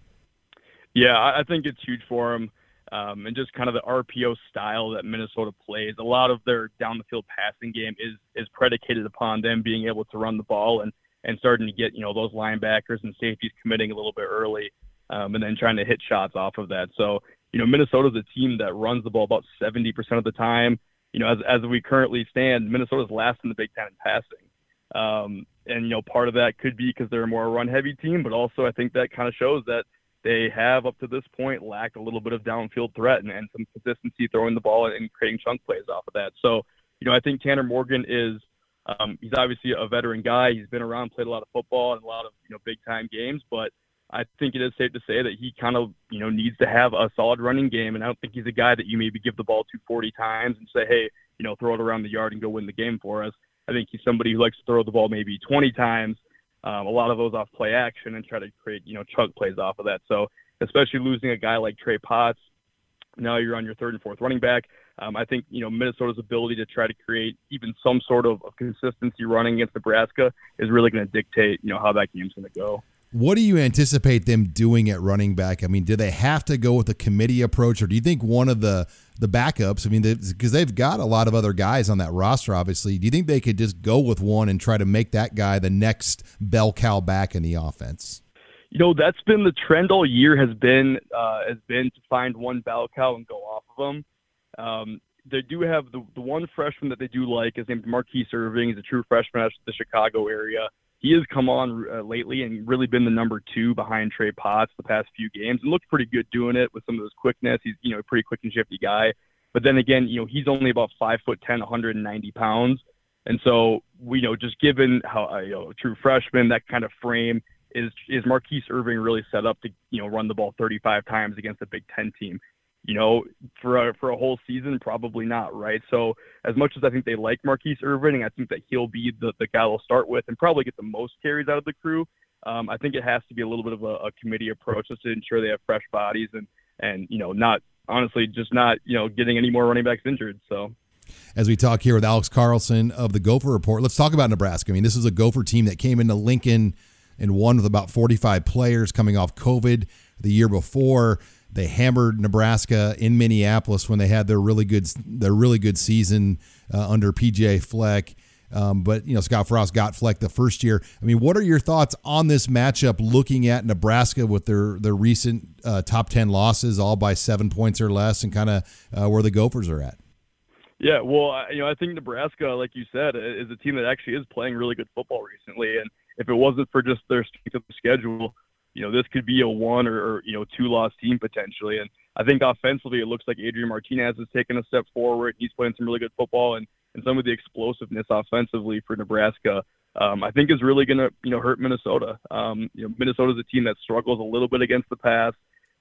Yeah, I think it's huge for him. Um, and just kind of the RPO style that Minnesota plays. A lot of their down the field passing game is is predicated upon them being able to run the ball and and starting to get you know those linebackers and safeties committing a little bit early, um, and then trying to hit shots off of that. So you know Minnesota's a team that runs the ball about 70% of the time you know, as as we currently stand, Minnesota's last in the Big Ten in passing. Um, and you know, part of that could be because they're a more run-heavy team, but also I think that kind of shows that they have up to this point lacked a little bit of downfield threat and, and some consistency throwing the ball and creating chunk plays off of that. So, you know, I think Tanner Morgan is um, he's obviously a veteran guy. He's been around, played a lot of football and a lot of you know big time games, but I think it is safe to say that he kind of, you know, needs to have a solid running game. And I don't think he's a guy that you maybe give the ball to 40 times and say, hey, you know, throw it around the yard and go win the game for us. I think he's somebody who likes to throw the ball maybe 20 times, um, a lot of those off play action, and try to create, you know, chunk plays off of that. So, especially losing a guy like Trey Potts, now you're on your third and fourth running back. Um, I think you know Minnesota's ability to try to create even some sort of, of consistency running against Nebraska is really going to dictate you know how that game's going to go. What do you anticipate them doing at running back? I mean, do they have to go with a committee approach, or do you think one of the the backups? I mean, because they, have got a lot of other guys on that roster, obviously. Do you think they could just go with one and try to make that guy the next bell cow back in the offense? You know, that's been the trend all year. Has been uh, has been to find one bell cow and go off of them. Um, they do have the the one freshman that they do like is named Mar'Keise Irving. He's a true freshman out of the Chicago area he has come on uh, lately and really been the number two behind Trey Potts the past few games and looked pretty good doing it with some of his quickness. He's you know a pretty quick and shifty guy, but then again, you know he's only about five foot ten, 190 pounds, and so we you know just given how uh, you know a true freshman that kind of frame is is Mar'Keise Irving really set up to you know run the ball 35 times against a Big Ten team you know, for a, for a whole season, probably not, right? So as much as I think they like Mar'Keise Irving, I think that he'll be the, the guy they'll start with and probably get the most carries out of the crew. Um, I think it has to be a little bit of a, a committee approach just to ensure they have fresh bodies and, and, you know, not honestly just not, you know, getting any more running backs injured. So as we talk here with Alex Carlson of the Gopher Report. Let's talk about Nebraska. I mean, this is a Gopher team that came into Lincoln and won with about 45 players coming off COVID the year before. They hammered Nebraska in Minneapolis when they had their really good their really good season uh, under PJ Fleck. Um, but you know Scott Frost got Fleck the first year. I mean, what are your thoughts on this matchup? Looking at Nebraska with their their recent uh, top ten losses, all by seven points or less, and kind of uh, where the Gophers are at. Yeah, well, you know, I think Nebraska, like you said, is a team that actually is playing really good football recently. And if it wasn't for just their strength of the schedule, you know, this could be a one or, or you know two loss team potentially. And I think offensively, it looks like Adrian Martinez has taken a step forward. He's playing some really good football, and and some of the explosiveness offensively for Nebraska, um, I think is really going to you know hurt Minnesota. Um, you know, Minnesota's a team that struggles a little bit against the pass.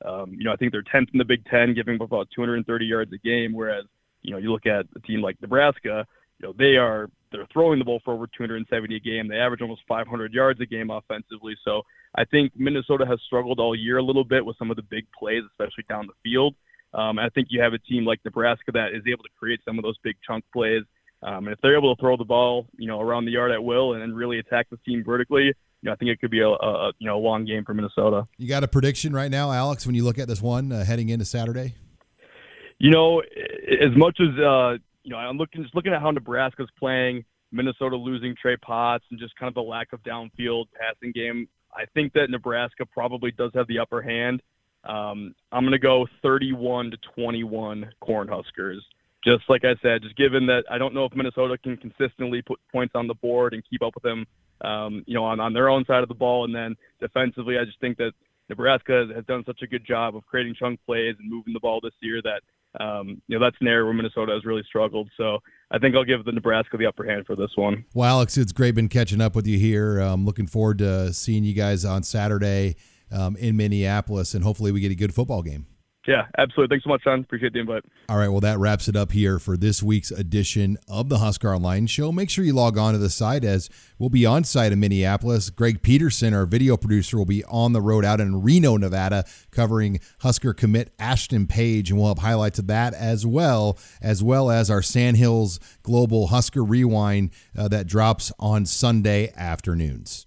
Um, you know, I think they're 10th in the Big Ten, giving up about 230 yards a game, whereas you know you look at a team like Nebraska, you know they are they're throwing the ball for over 270 a game. They average almost 500 yards a game offensively. So I think Minnesota has struggled all year a little bit with some of the big plays, especially down the field. Um, I think you have a team like Nebraska that is able to create some of those big chunk plays. Um, and if they're able to throw the ball, you know, around the yard at will and, and really attack the team vertically, you know, I think it could be a, a you know a long game for Minnesota. You got a prediction right now, Alex? When you look at this one uh, heading into Saturday, you know, as much as uh, you know, I'm looking just looking at how Nebraska's playing, Minnesota losing Trey Potts, and just kind of the lack of downfield passing game. I think that Nebraska probably does have the upper hand. Um, I'm going to go 31 to 21 Cornhuskers just like I said, just given that I don't know if Minnesota can consistently put points on the board and keep up with them, um, you know, on, on their own side of the ball. And then defensively, I just think that Nebraska has, has done such a good job of creating chunk plays and moving the ball this year that, um, you know, that's an area where Minnesota has really struggled. So I think I'll give the Nebraska the upper hand for this one. Well, Alex, it's great been catching up with you here. Um, looking forward to seeing you guys on Saturday um, in Minneapolis, and hopefully we get a good football game. Yeah, absolutely. Thanks so much, Sean. Appreciate the invite. All right. Well, that wraps it up here for this week's edition of the Husker Online Show. Make sure you log on to the site as we'll be on site in Minneapolis. Greg Peterson, our video producer, will be on the road out in Reno, Nevada, covering Husker commit Ashton Page, and we'll have highlights of that as well, as well as our Sandhills Global Husker Rewind uh, that drops on Sunday afternoons.